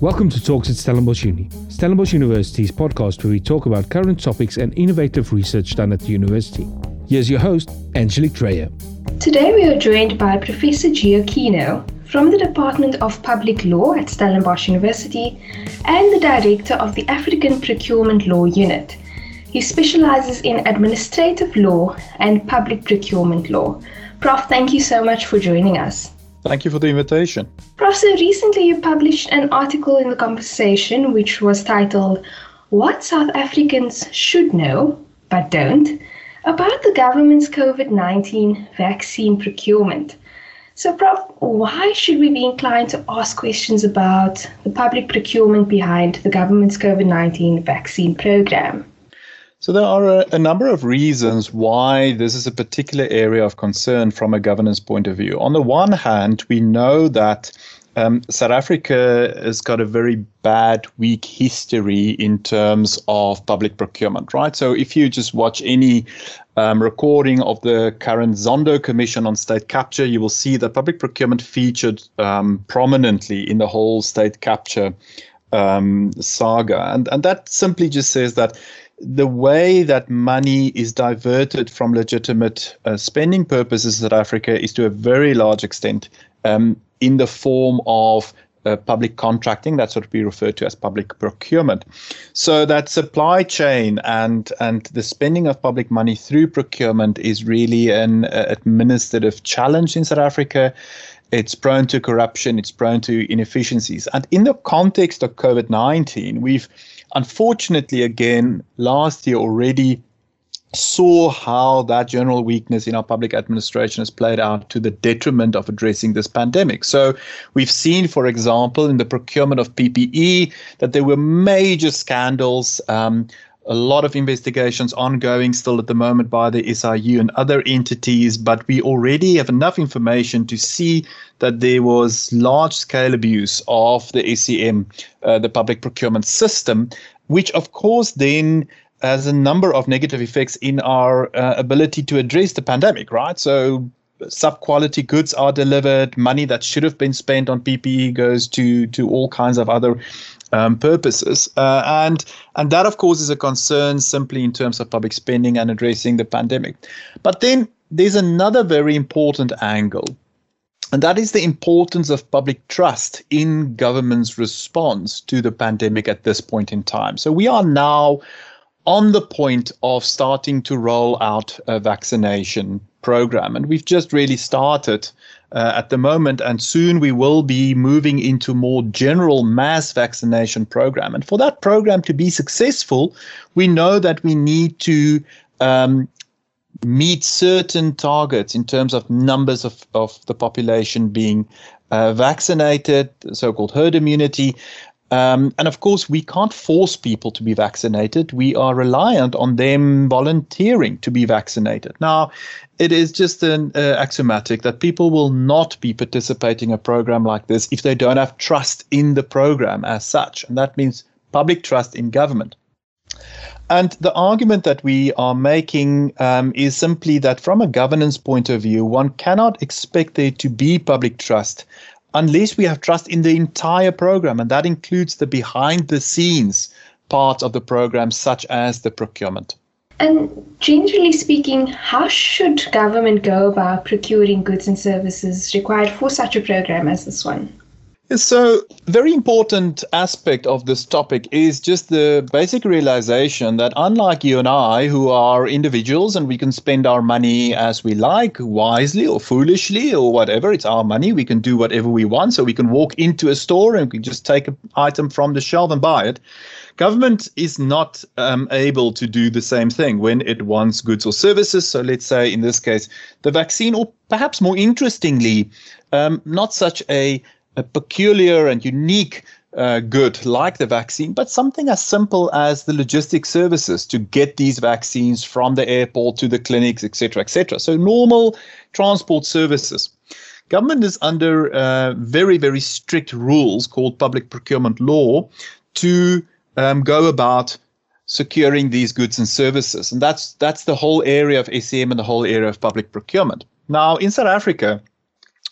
Welcome to Talks at Stellenbosch Uni, Stellenbosch University's podcast where we talk about current topics and innovative research done at the university. Here's your host, Angelique Dreyer. Today we are joined by Professor Geo Quinot from the Department of Public Law at Stellenbosch University and the Director of the African Procurement Law Unit. He specializes in administrative law and public procurement law. Prof, thank you so much for joining us. Thank you for the invitation. Prof, recently you published an article in The Conversation which was titled What South Africans Should Know But Don't about the government's COVID 19 vaccine procurement. So, Prof, why should we be inclined to ask questions about the public procurement behind the government's COVID 19 vaccine program? So, there are a, a, number of reasons why this is a particular area of concern from a governance point of view. On the one hand, we know that um, South Africa has got a very bad, weak history in terms of public procurement, right? So if you just watch any um, recording of the current Zondo Commission on State Capture, you will see that public procurement featured um, prominently in the whole state capture um, saga. And, and that simply just says that the way that money is diverted from legitimate uh, spending purposes in South Africa is to a very large extent um, in the form of uh, public contracting. That's what we refer to as public procurement. So that supply chain and and the spending of public money through procurement is really an uh, administrative challenge in South Africa. It's prone to corruption. It's prone to inefficiencies. And in the context of COVID nineteen, we've unfortunately again last year already saw how that general weakness in our public administration has played out to the detriment of addressing this pandemic. So we've seen, for example, in the procurement of PPE, that there were major scandals. Um, a lot of investigations ongoing still at the moment by the SIU and other entities, but we already have enough information to see that there was large scale abuse of the SCM, uh, the public procurement system, which of course then has a number of negative effects in our uh, ability to address the pandemic, right? So sub quality goods are delivered, money that should have been spent on PPE goes to to all kinds of other um, purposes, uh, and and that of course is a concern simply in terms of public spending and addressing the pandemic. But then there's another very important angle, and that is the importance of public trust in government's response to the pandemic at this point in time. So we are now on the point of starting to roll out a vaccination program. And we've just really started uh, at the moment, and soon we will be moving into more general mass vaccination program. And for that program to be successful, we know that we need to um, meet certain targets in terms of numbers of, of the population being uh, vaccinated, so-called herd immunity, um, and of course, we can't force people to be vaccinated. We are reliant on them volunteering to be vaccinated. Now, it is just an uh, axiomatic that people will not be participating in a program like this if they don't have trust in the program as such. And that means public trust in government. And the argument that we are making um, is simply that from a governance point of view, one cannot expect there to be public trust unless we have trust in the entire program, and that includes the behind the scenes parts of the program, such as the procurement. And generally speaking, how should government go about procuring goods and services required for such a program as this one? So, very important aspect of this topic is just the basic realization that unlike you and I, who are individuals and we can spend our money as we like, wisely or foolishly or whatever, it's our money, we can do whatever we want. So, we can walk into a store and we can just take an item from the shelf and buy it. Government is not um, able to do the same thing when it wants goods or services. So, let's say in this case, the vaccine, or perhaps more interestingly, um, not such a a peculiar and unique uh, good like the vaccine, but something as simple as the logistic services to get these vaccines from the airport to the clinics, etc., etc. So normal transport services. Government is under uh, very, very strict rules called public procurement law to um, go about securing these goods and services, and that's that's the whole area of SCM and the whole area of public procurement. Now, in South Africa,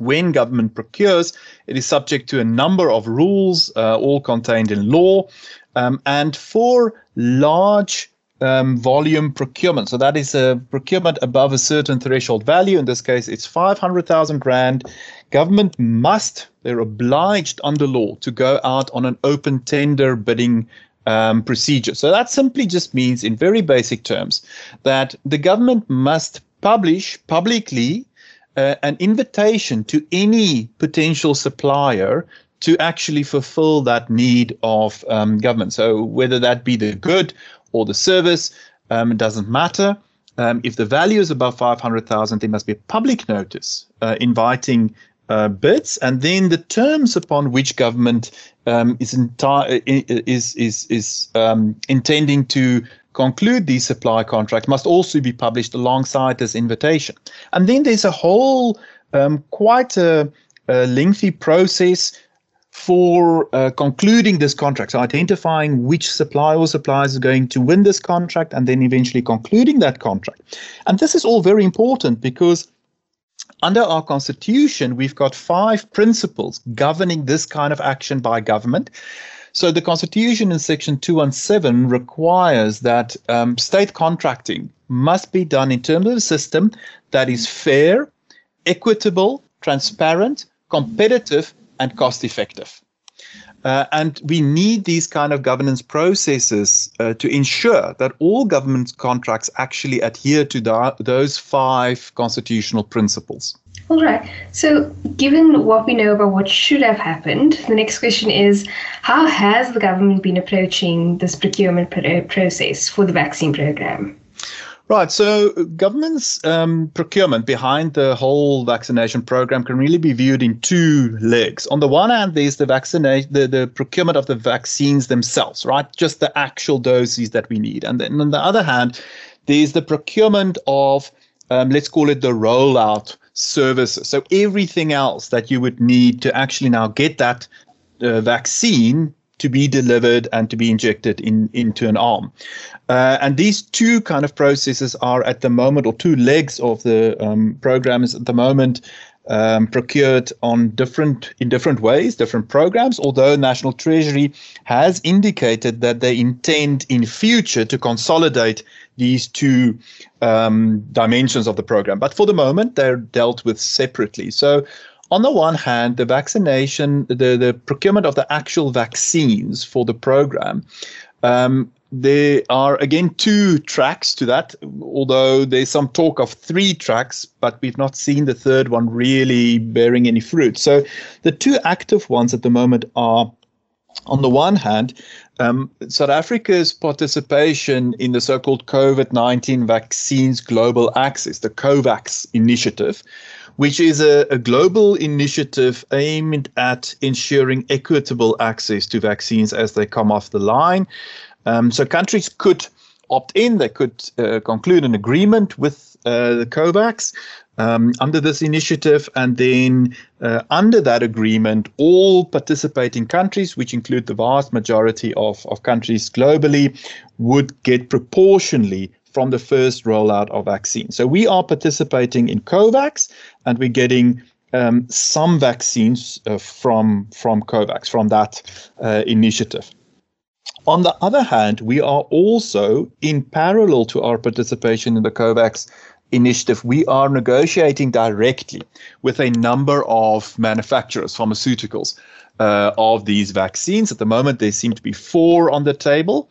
when government procures, it is subject to a number of rules, uh, all contained in law. Um, and for large um, volume procurement, so that is a procurement above a certain threshold value, in this case, it's 500,000 Rand, government must, they're obliged under law to go out on an open tender bidding um, procedure. So that simply just means, in very basic terms, that the government must publish publicly uh, an invitation to any potential supplier to actually fulfill that need of um, government. So whether that be the good or the service, um, it doesn't matter. Um, if the value is above 500,000, there must be a public notice uh, inviting uh, bids, and then the terms upon which government um, is, enti- is is is um, intending to conclude these supply contracts must also be published alongside this invitation. And then there's a whole um, quite a, a, lengthy process for uh, concluding this contract. So identifying which supplier or suppliers are going to win this contract and then eventually concluding that contract. And this is all very important because under our constitution, we've got five principles governing this kind of action by government. So the Constitution in Section 217 requires that um, state contracting must be done in terms of a system that is fair, equitable, transparent, competitive, and cost effective. Uh, and we need these kind of governance processes uh, to ensure that all government contracts actually adhere to the, those five constitutional principles. All right. So, given what we know about what should have happened, the next question is How has the government been approaching this procurement process for the vaccine program? Right. So, government's um, procurement behind the whole vaccination program can really be viewed in two legs. On the one hand, there's the vaccination, the, the procurement of the vaccines themselves, right? Just the actual doses that we need. And then on the other hand, there's the procurement of, um, let's call it the rollout services. So everything else that you would need to actually now get that uh, vaccine to be delivered and to be injected in into an arm. Uh, and these two kind of processes are at the moment, or two legs of the um, at the moment um, procured on different in different ways, different programs. Although National Treasury has indicated that they intend in future to consolidate these two um, dimensions of the program, but for the moment they're dealt with separately. So. On the one hand, the vaccination, the, the procurement of the actual vaccines for the program um, there are again two tracks to that, although there's some talk of three tracks, but we've not seen the third one really bearing any fruit. So the two active ones at the moment are on the one hand, um, South Africa's participation in the so called COVID 19 Vaccines Global Access, the COVAX initiative, which is a, a, global initiative aimed at ensuring equitable access to vaccines as they come off the line. Um, so countries could opt in, they could uh, conclude an agreement with uh, the COVAX um, under this initiative, and then uh, under that agreement, all participating countries, which include the vast majority of, of countries globally, would get proportionally from the first rollout of vaccines. So we are participating in COVAX, and we're getting um, some vaccines uh, from from COVAX from that uh, initiative. On the other hand, we are also, in parallel to our participation in the COVAX initiative, we are negotiating directly with a number of manufacturers, pharmaceuticals, uh, of these vaccines. At the moment, there seem to be four on the table.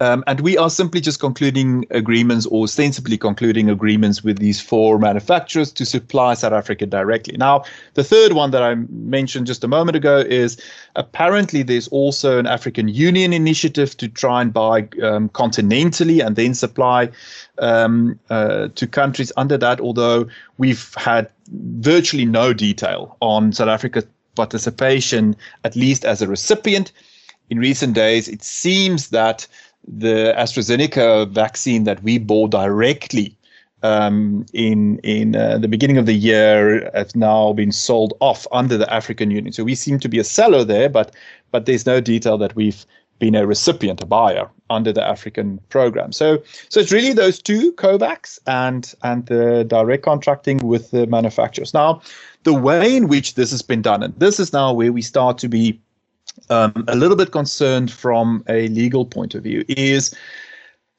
Um, and we are simply just concluding agreements or ostensibly concluding agreements with these four manufacturers to supply South Africa directly. Now, the third one that I mentioned just a moment ago is apparently there's also an African Union initiative to try and buy um, continentally and then supply um, uh, to countries under that, although we've had virtually no detail on South Africa's participation, at least as a recipient. In recent days, it seems that the AstraZeneca vaccine that we bought directly um, in in uh, the beginning of the year has now been sold off under the African Union. So we seem to be a seller there, but but there's no detail that we've been a recipient, a buyer under the African program. So, so it's really those two, COVAX and and the direct contracting with the manufacturers. Now, the way in which this has been done, and this is now where we start to be um, a little bit concerned from a legal point of view, is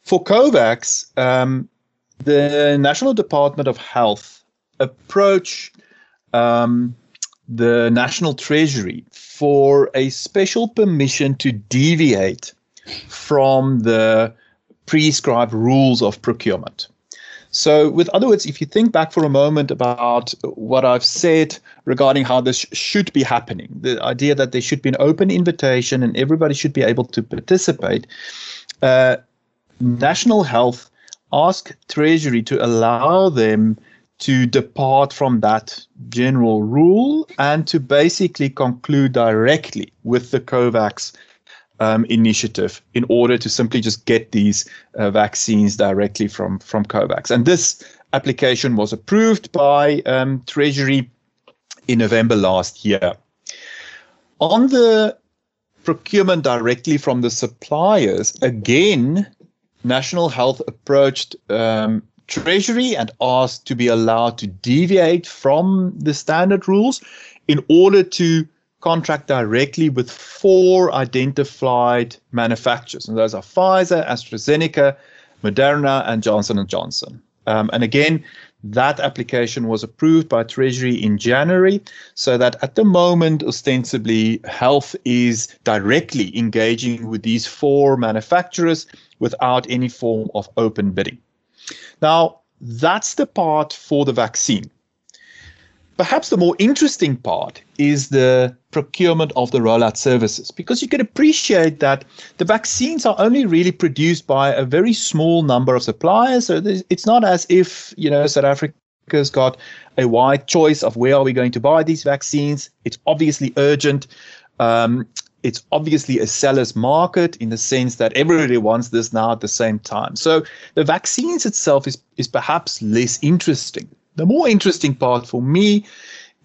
for COVAX, um, the National Department of Health approach um, the National Treasury for a special permission to deviate from the prescribed rules of procurement. So, with other words, if you think back for a moment about what I've said regarding how this should be happening, the idea that there should be an open invitation and everybody should be able to participate, uh, National Health asked Treasury to allow them to depart from that general rule and to basically conclude directly with the COVAX um, initiative in order to simply just get these uh, vaccines directly from, from COVAX. And this application was approved by um, Treasury in November last year. On the procurement directly from the suppliers, again, National Health approached um, Treasury and asked to be allowed to deviate from the standard rules in order to contract directly with four identified manufacturers, and those are Pfizer, AstraZeneca, Moderna, and Johnson and Johnson. Um, and again, that application was approved by Treasury in January, so that at the moment, ostensibly, health is directly engaging with these four manufacturers without any form of open bidding. Now, that's the part for the vaccine. Perhaps the more interesting part is the procurement of the rollout services because you can appreciate that the vaccines are only really produced by a very small number of suppliers. So it's not as if, you know, South Africa's got a wide choice of where are we going to buy these vaccines. It's obviously urgent. Um, it's obviously a seller's market in the sense that everybody wants this now at the same time. So the vaccines itself is, is perhaps less interesting. The more interesting part for me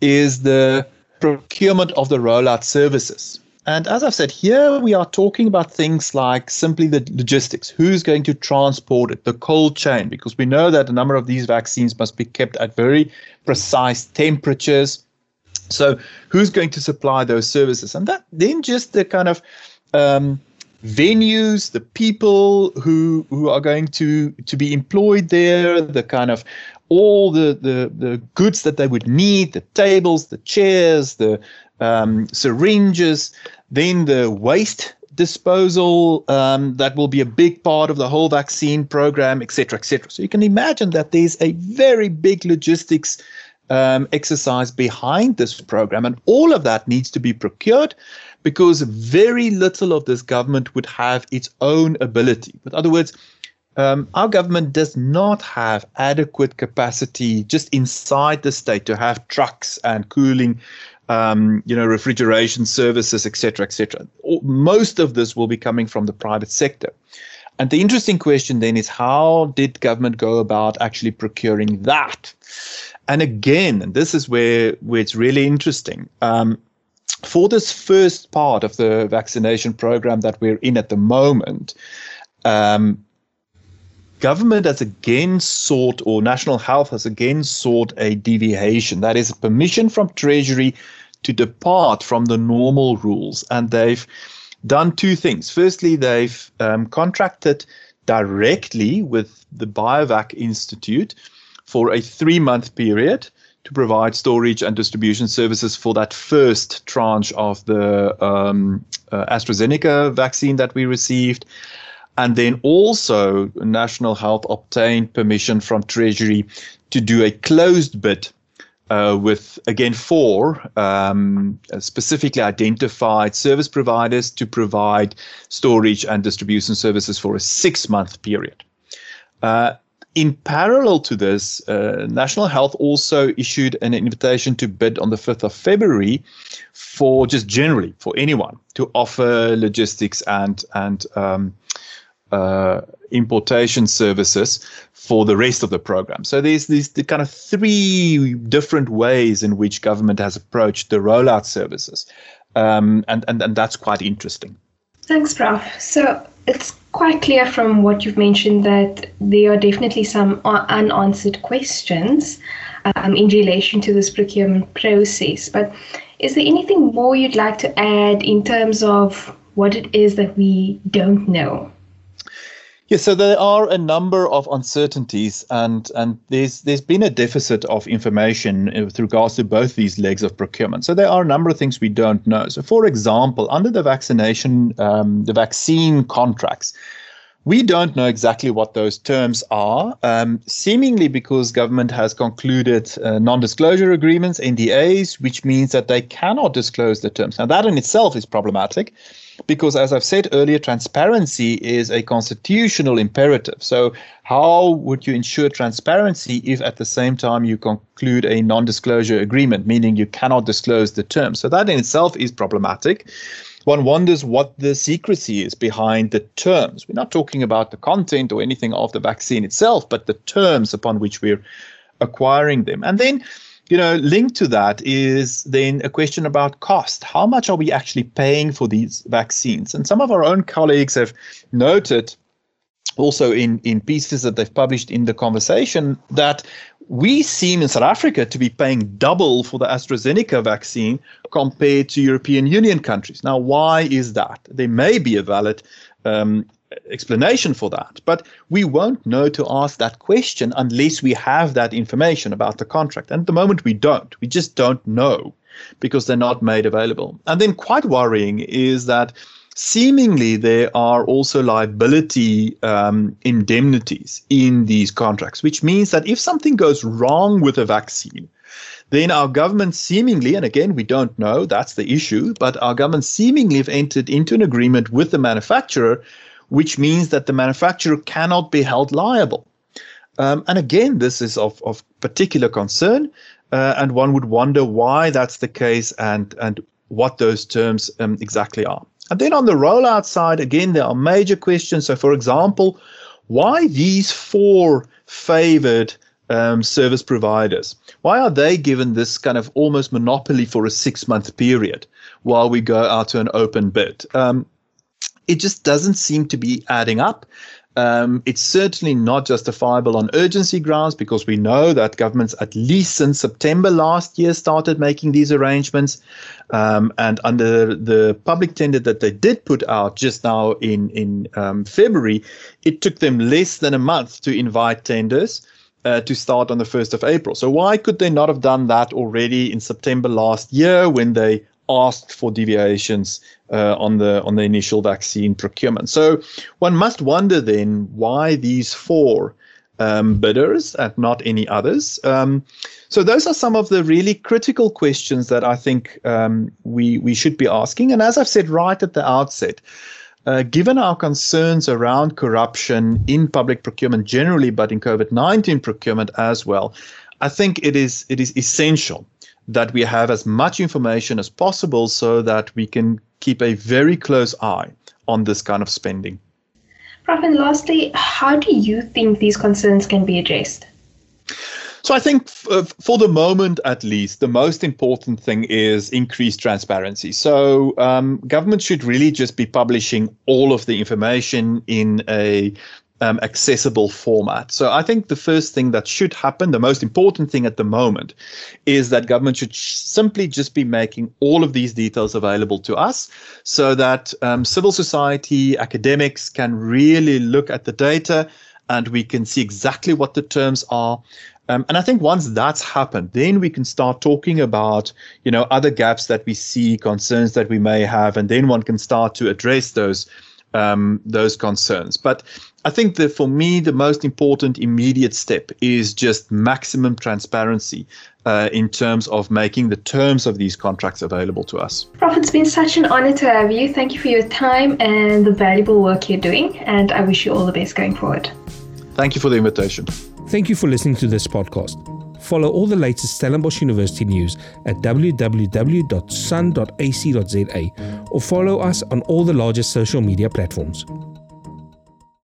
is the procurement of the rollout services. And as I've said, here we are talking about things like simply the logistics. Who's going to transport it, the cold chain, because we know that a number of these vaccines must be kept at very precise temperatures. So, who's going to supply those services? And that then just the kind of um, venues, the people who who are going to to be employed there, the kind of all the, the, the goods that they would need the tables, the chairs, the um, syringes, then the waste disposal um, that will be a big part of the whole vaccine program, etc., etc. So you can imagine that there's a very big logistics um, exercise behind this program, and all of that needs to be procured because very little of this government would have its own ability. In other words, um, our government does not have adequate capacity just inside the state to have trucks and cooling, um, you know, refrigeration services, etc., etc. Most of this will be coming from the private sector. And the interesting question then is how did government go about actually procuring that? And again, and this is where, where it's really interesting. Um, for this first part of the vaccination program that we're in at the moment, um, government has again sought, or national health has again sought a deviation. That is, permission from Treasury to depart from the normal rules. And they've done two things. Firstly, they've um, contracted directly with the BioVac Institute for a three month period to provide storage and distribution services for that first tranche of the um, uh, AstraZeneca vaccine that we received. And then also, National Health obtained permission from Treasury to do a closed bid uh, with, again, four um, specifically identified service providers to provide storage and distribution services for a six month period. Uh, in parallel to this, uh, National Health also issued an invitation to bid on the 5th of February for just generally for anyone to offer logistics and and um, uh, importation services for the rest of the program. So there's these the kind of three different ways in which government has approached the rollout services, um, and, and and that's quite interesting. Thanks, Prof. So it's quite clear from what you've mentioned that there are definitely some unanswered questions um, in relation to this procurement process. But is there anything more you'd like to add in terms of what it is that we don't know? Yes, so there are a number of uncertainties, and and there's there's been a deficit of information with regards to both these legs of procurement. So there are a number of things we don't know. So, for example, under the vaccination, um, the vaccine contracts, we don't know exactly what those terms are, um, seemingly because government has concluded uh, non-disclosure agreements (NDAs), which means that they cannot disclose the terms. Now, that in itself is problematic because as I've said earlier, transparency is a constitutional imperative. So how would you ensure transparency if at the same time you conclude a non-disclosure agreement, meaning you cannot disclose the terms? So that in itself is problematic. One wonders what the secrecy is behind the terms. We're not talking about the content or anything of the vaccine itself, but the terms upon which we're acquiring them. And then you know, linked to that is then a question about cost. How much are we actually paying for these vaccines? And some of our own colleagues have noted also in, in pieces that they've published in the conversation that we seem in South Africa to be paying double for the AstraZeneca vaccine compared to European Union countries. Now, why is that? There may be a valid um, explanation for that. But we won't know to ask that question unless we have that information about the contract. And at the moment, we don't. We just don't know because they're not made available. And then, quite worrying is that seemingly there are also liability um, indemnities in these contracts, which means that if something goes wrong with a vaccine, then our government seemingly, and again, we don't know, that's the issue, but our government seemingly have entered into an agreement with the manufacturer which means that the manufacturer cannot be held liable. Um, and again, this is of, of particular concern, uh, and one would wonder why that's the case and, and what those terms um, exactly are. And then on the rollout side, again, there are major questions. So, for example, why these four favored um, service providers? Why are they given this kind of almost monopoly for a six month period while we go out to an open bid? Um, it just doesn't seem to be adding up. Um, it's certainly not justifiable on urgency grounds because we know that governments, at least since September last year, started making these arrangements. Um, and under the public tender that they did put out just now in in um, February, it took them less than a month to invite tenders. Uh, to start on the 1st of April. So, why could they not have done that already in September last year when they asked for deviations uh, on the on the initial vaccine procurement. So one must wonder then why these four um, bidders and not any others. Um, so those are some of the really critical questions that I think um, we we should be asking. And as I've said right at the outset. Uh, given our concerns around corruption in public procurement generally, but in COVID 19 procurement as well, I think it is it is essential that we have as much information as possible so that we can keep a very close eye on this kind of spending. Prof, and lastly, how do you think these concerns can be addressed? So I think f- uh, for the moment, at least, the most important thing is increased transparency. So um, government should really just be publishing all of the information in a um, accessible format. So I think the first thing that should happen, the most important thing at the moment, is that government should sh- simply just be making all of these details available to us so that um, civil society, academics can really look at the data and we can see exactly what the terms are. Um, and I think once that's happened, then we can start talking about, you know, other gaps that we see, concerns that we may have, and then one can start to address those um, those concerns. But I think that for me, the most important immediate step is just maximum transparency uh, in terms of making the terms of these contracts available to us. Prof, it's been such an honor to have you. Thank you for your time and the valuable work you're doing, and I wish you all the best going forward. Thank you for the invitation. Thank you for listening to this podcast. Follow all the latest Stellenbosch University news at www.sun.ac.za or follow us on all the largest social media platforms.